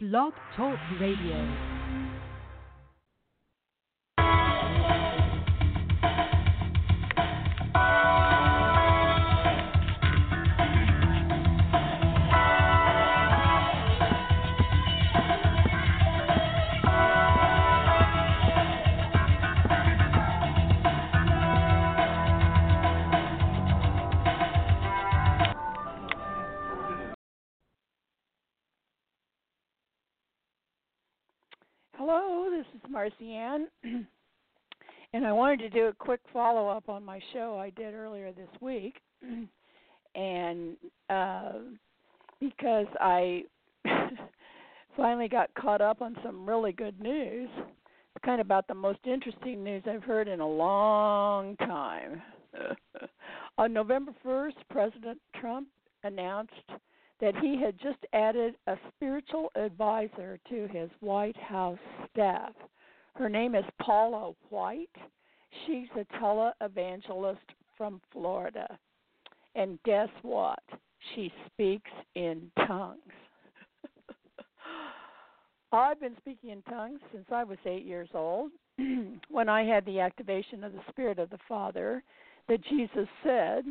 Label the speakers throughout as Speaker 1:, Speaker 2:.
Speaker 1: Blog Talk Radio.
Speaker 2: Hello, this is Marcy Ann, and I wanted to do a quick follow up on my show I did earlier this week, and uh, because I finally got caught up on some really good news. It's kind of about the most interesting news I've heard in a long time. on November 1st, President Trump announced that he had just added a spiritual advisor to his White House staff. Her name is Paula White. She's a televangelist from Florida. And guess what? She speaks in tongues. I've been speaking in tongues since I was eight years old when I had the activation of the Spirit of the Father that Jesus said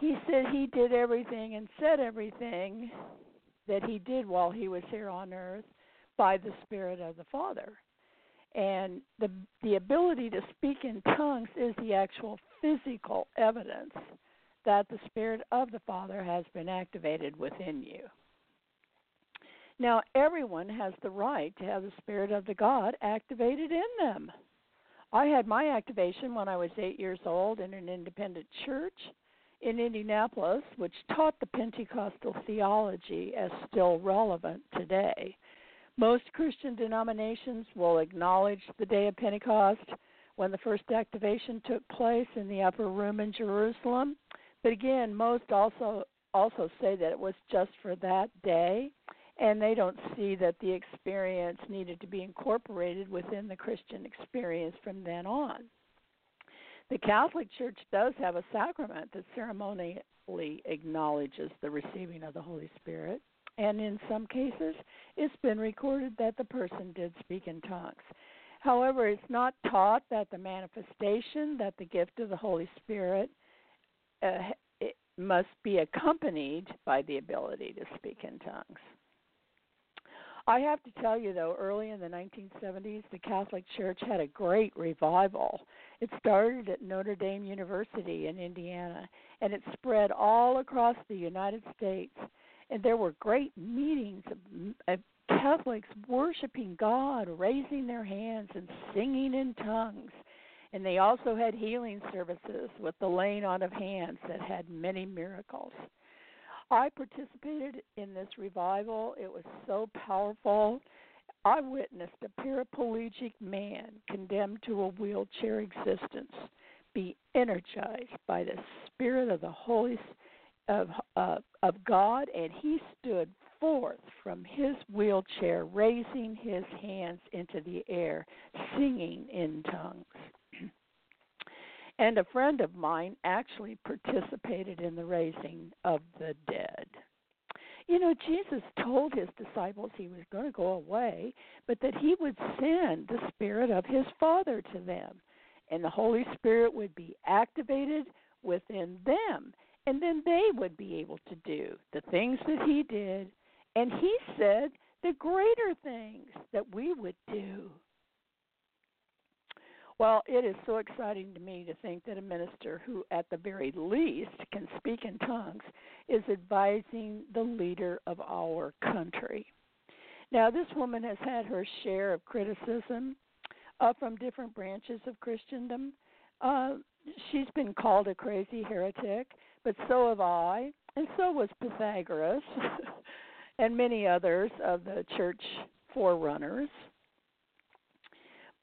Speaker 2: he said he did everything and said everything that he did while he was here on earth by the spirit of the father. And the the ability to speak in tongues is the actual physical evidence that the spirit of the father has been activated within you. Now everyone has the right to have the spirit of the god activated in them. I had my activation when i was 8 years old in an independent church in Indianapolis, which taught the Pentecostal theology as still relevant today. Most Christian denominations will acknowledge the day of Pentecost when the first activation took place in the upper room in Jerusalem. But again, most also also say that it was just for that day and they don't see that the experience needed to be incorporated within the Christian experience from then on. The Catholic Church does have a sacrament that ceremonially acknowledges the receiving of the Holy Spirit, and in some cases, it's been recorded that the person did speak in tongues. However, it's not taught that the manifestation, that the gift of the Holy Spirit, uh, must be accompanied by the ability to speak in tongues. I have to tell you, though, early in the 1970s, the Catholic Church had a great revival. It started at Notre Dame University in Indiana, and it spread all across the United States. And there were great meetings of, of Catholics worshiping God, raising their hands, and singing in tongues. And they also had healing services with the laying on of hands that had many miracles. I participated in this revival. It was so powerful. I witnessed a paraplegic man condemned to a wheelchair existence be energized by the Spirit of the Holy of uh, of God, and he stood forth from his wheelchair, raising his hands into the air, singing in tongues. And a friend of mine actually participated in the raising of the dead. You know, Jesus told his disciples he was going to go away, but that he would send the Spirit of his Father to them. And the Holy Spirit would be activated within them. And then they would be able to do the things that he did. And he said the greater things that we would do. Well, it is so exciting to me to think that a minister who, at the very least, can speak in tongues is advising the leader of our country. Now, this woman has had her share of criticism uh, from different branches of Christendom. Uh, she's been called a crazy heretic, but so have I, and so was Pythagoras, and many others of the church forerunners.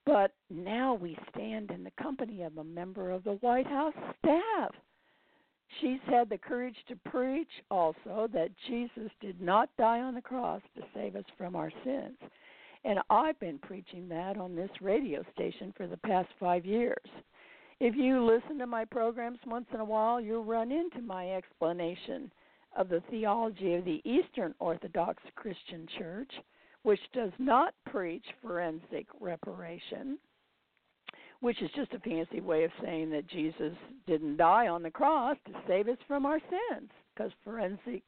Speaker 2: But now we stand in the company of a member of the White House staff. She's had the courage to preach also that Jesus did not die on the cross to save us from our sins. And I've been preaching that on this radio station for the past five years. If you listen to my programs once in a while, you'll run into my explanation of the theology of the Eastern Orthodox Christian Church, which does not preach forensic reparation, which is just a fancy way of saying that Jesus didn't die on the cross to save us from our sins, because forensic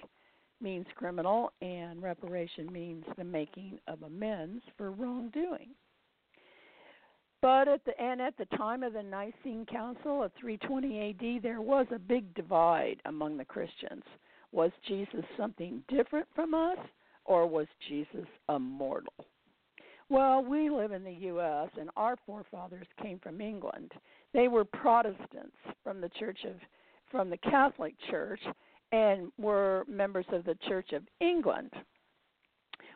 Speaker 2: means criminal and reparation means the making of amends for wrongdoing. But at the and at the time of the Nicene Council of 320 AD, there was a big divide among the Christians. Was Jesus something different from us, or was Jesus a mortal? Well, we live in the U.S., and our forefathers came from England. They were Protestants from the Church of, from the Catholic Church, and were members of the Church of England,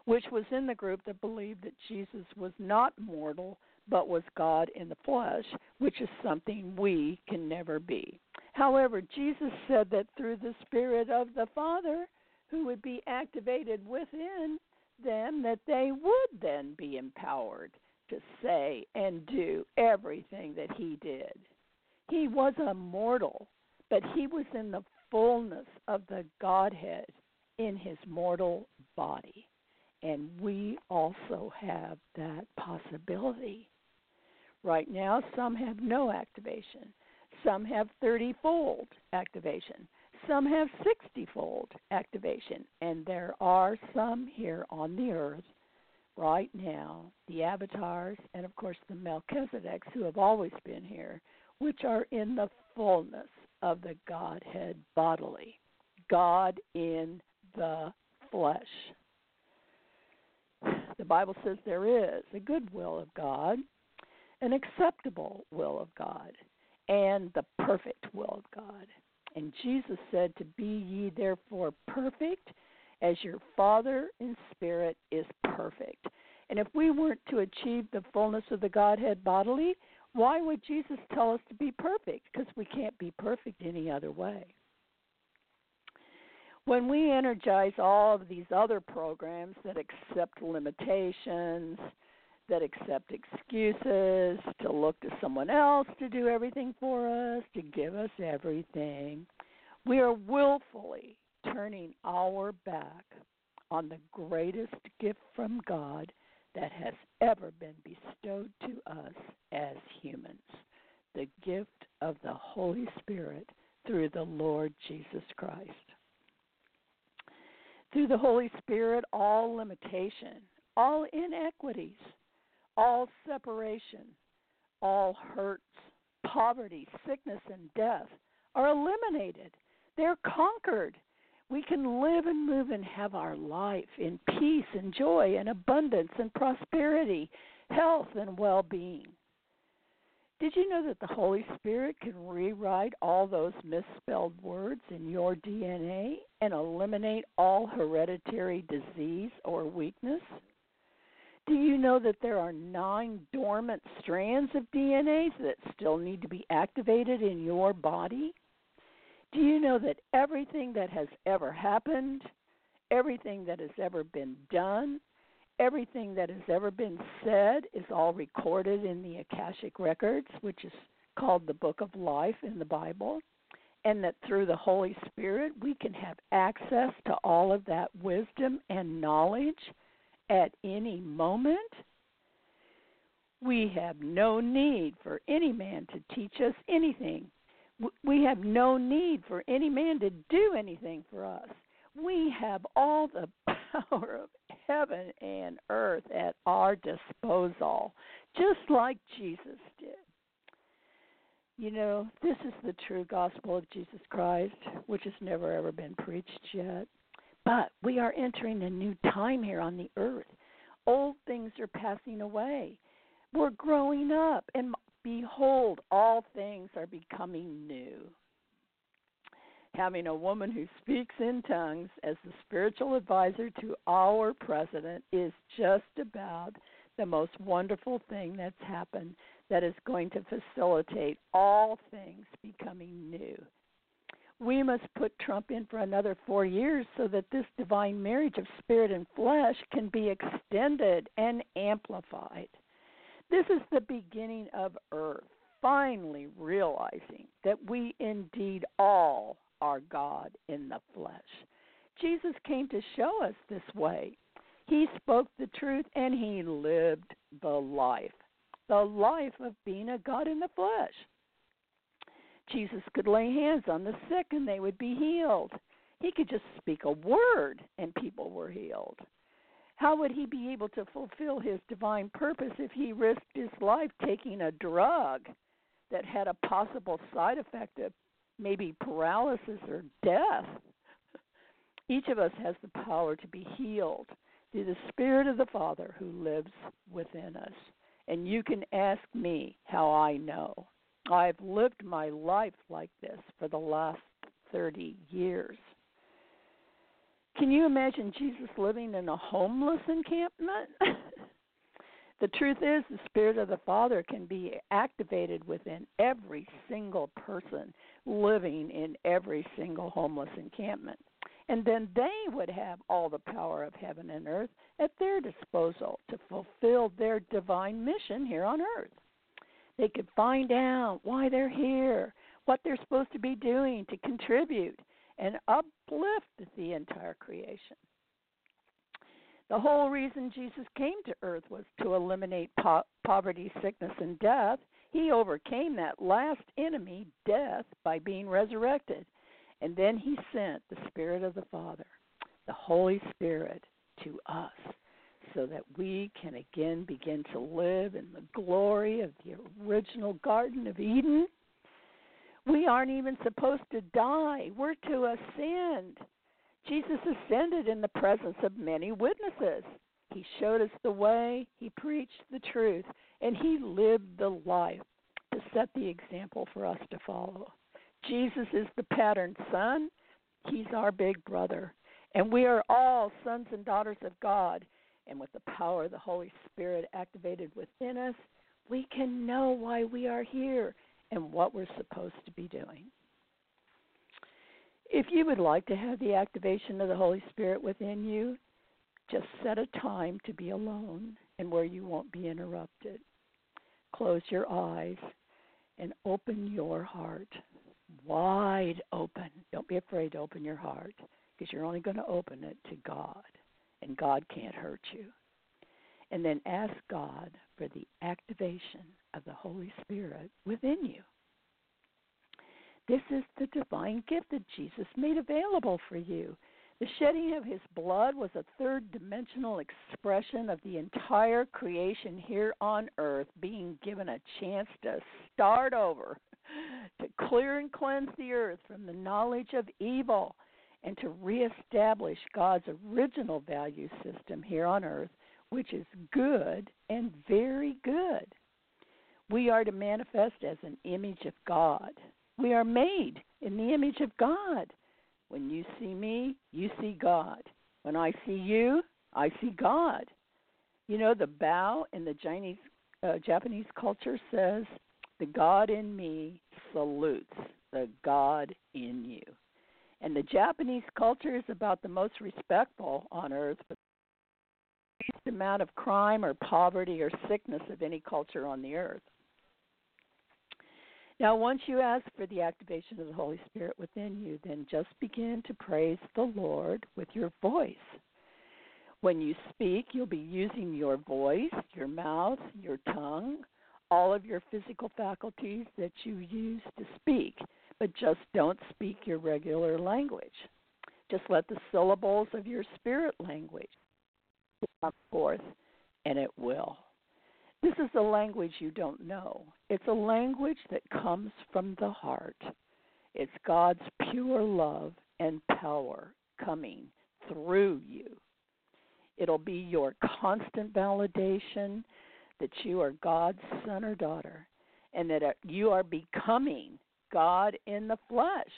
Speaker 2: which was in the group that believed that Jesus was not mortal but was God in the flesh, which is something we can never be. However, Jesus said that through the Spirit of the Father, who would be activated within them, that they would then be empowered to say and do everything that He did. He was a mortal, but He was in the fullness of the Godhead in His mortal body. And we also have that possibility. Right now, some have no activation. Some have 30 fold activation. Some have 60 fold activation. And there are some here on the earth right now, the avatars, and of course the Melchizedeks, who have always been here, which are in the fullness of the Godhead bodily. God in the flesh. The Bible says there is a good will of God an acceptable will of God and the perfect will of God. And Jesus said, To be ye therefore perfect as your Father in spirit is perfect. And if we weren't to achieve the fullness of the Godhead bodily, why would Jesus tell us to be perfect? Because we can't be perfect any other way. When we energize all of these other programs that accept limitations, that accept excuses, to look to someone else to do everything for us, to give us everything. We are willfully turning our back on the greatest gift from God that has ever been bestowed to us as humans the gift of the Holy Spirit through the Lord Jesus Christ. Through the Holy Spirit, all limitation, all inequities, all separation, all hurts, poverty, sickness, and death are eliminated. They're conquered. We can live and move and have our life in peace and joy and abundance and prosperity, health and well being. Did you know that the Holy Spirit can rewrite all those misspelled words in your DNA and eliminate all hereditary disease or weakness? Do you know that there are nine dormant strands of DNA that still need to be activated in your body? Do you know that everything that has ever happened, everything that has ever been done, everything that has ever been said is all recorded in the Akashic Records, which is called the Book of Life in the Bible? And that through the Holy Spirit, we can have access to all of that wisdom and knowledge at any moment. We have no need for any man to teach us anything. We have no need for any man to do anything for us. We have all the power of heaven and earth at our disposal, just like Jesus did. You know, this is the true gospel of Jesus Christ, which has never ever been preached yet. But we are entering a new time here on the earth. Old things are passing away. We're growing up, and behold, all things are becoming new. Having a woman who speaks in tongues as the spiritual advisor to our president is just about the most wonderful thing that's happened that is going to facilitate all things becoming new we must put Trump in for another four years so that this divine marriage of spirit and flesh can be extended and amplified. This is the beginning of earth finally realizing that we indeed all are God in the flesh. Jesus came to show us this way. He spoke the truth and he lived the life, the life of being a God in the flesh. Jesus could lay hands on the sick and they would be healed. He could just speak a word and people were healed. How would he be able to fulfill his divine purpose if he risked his life taking a drug that had a possible side effect of maybe paralysis or death? Each of us has the power to be healed through the Spirit of the Father who lives within us. And you can ask me how I know. I've lived my life like this for the last 30 years. Can you imagine Jesus living in a homeless encampment? the truth is, the Spirit of the Father can be activated within every single person living in every single homeless encampment. And then they would have all the power of heaven and earth at their disposal to fulfill their divine mission here on earth. They could find out why they're here, what they're supposed to be doing to contribute and uplift the entire creation. The whole reason Jesus came to earth was to eliminate po- poverty, sickness, and death. He overcame that last enemy, death, by being resurrected. And then he sent the Spirit of the Father, the Holy Spirit, to us so that we can again begin to live in the glory of the original Garden of Eden. We aren't even supposed to die, we're to ascend. Jesus ascended in the presence of many witnesses. He showed us the way, he preached the truth, and he lived the life to set the example for us to follow. Jesus is the pattern son, he's our big brother. And we are all sons and daughters of God and with the power of the Holy Spirit activated within us, we can know why we are here and what we're supposed to be doing. If you would like to have the activation of the Holy Spirit within you, just set a time to be alone and where you won't be interrupted. Close your eyes and open your heart wide open. Don't be afraid to open your heart because you're only going to open it to God and God can't hurt you. And then ask God for the activation of the Holy Spirit within you. This is the divine gift that Jesus made available for you. The shedding of his blood was a third dimensional expression of the entire creation here on earth being given a chance to start over, to clear and cleanse the earth from the knowledge of evil and to reestablish God's original value system here on earth, which is good and very good. We are to manifest as an image of God. We are made in the image of God. When you see me, you see God. When I see you, I see God. You know, the bow in the Chinese, uh, Japanese culture says, The God in me salutes the God in you. And the Japanese culture is about the most respectful on earth, but the least amount of crime or poverty or sickness of any culture on the earth. Now, once you ask for the activation of the Holy Spirit within you, then just begin to praise the Lord with your voice. When you speak, you'll be using your voice, your mouth, your tongue, all of your physical faculties that you use to speak but just don't speak your regular language. Just let the syllables of your spirit language come forth, and it will. This is a language you don't know. It's a language that comes from the heart. It's God's pure love and power coming through you. It'll be your constant validation that you are God's son or daughter and that uh, you are becoming God in the flesh,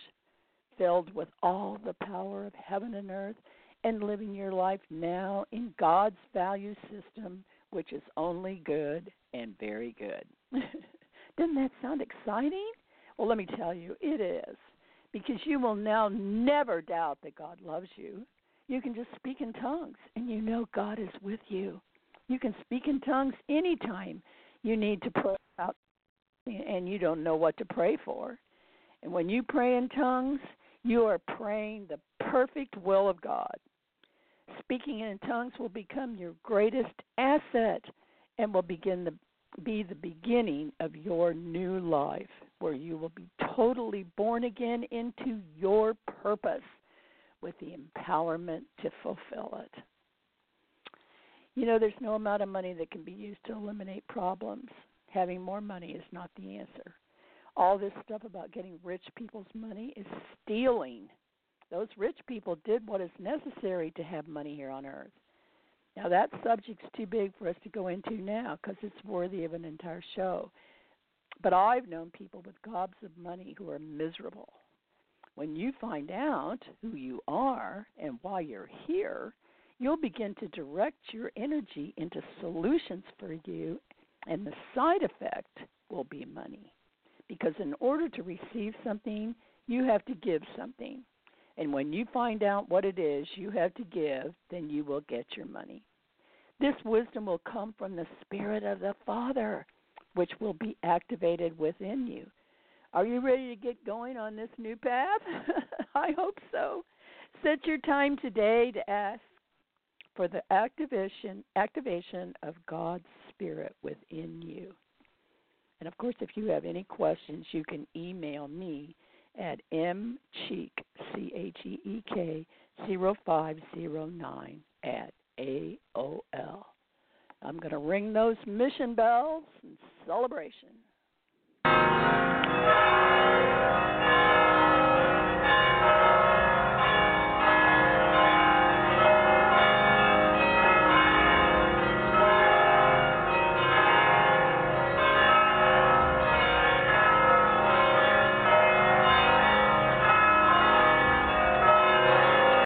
Speaker 2: filled with all the power of heaven and earth, and living your life now in God's value system, which is only good and very good. Doesn't that sound exciting? Well, let me tell you, it is. Because you will now never doubt that God loves you. You can just speak in tongues, and you know God is with you. You can speak in tongues anytime you need to pray out and you don't know what to pray for. And when you pray in tongues, You are praying the perfect will of God. Speaking in tongues will become your greatest asset and will begin the be the beginning of your new life where you will be totally born again into your purpose with the empowerment to fulfill it. You know, there's no amount of money that can be used to eliminate problems. Having more money is not the answer. All this stuff about getting rich people's money is stealing. Those rich people did what is necessary to have money here on earth. Now, that subject's too big for us to go into now because it's worthy of an entire show. But I've known people with gobs of money who are miserable. When you find out who you are and why you're here, you'll begin to direct your energy into solutions for you, and the side effect will be money. Because in order to receive something, you have to give something. And when you find out what it is you have to give, then you will get your money. This wisdom will come from the Spirit of the Father, which will be activated within you. Are you ready to get going on this new path? I hope so. Set your time today to ask for the activation activation of God's Spirit within you. And of course, if you have any questions, you can email me at mcheek, C H E E K, 0509 at AOL. I'm going to ring those mission bells in celebration.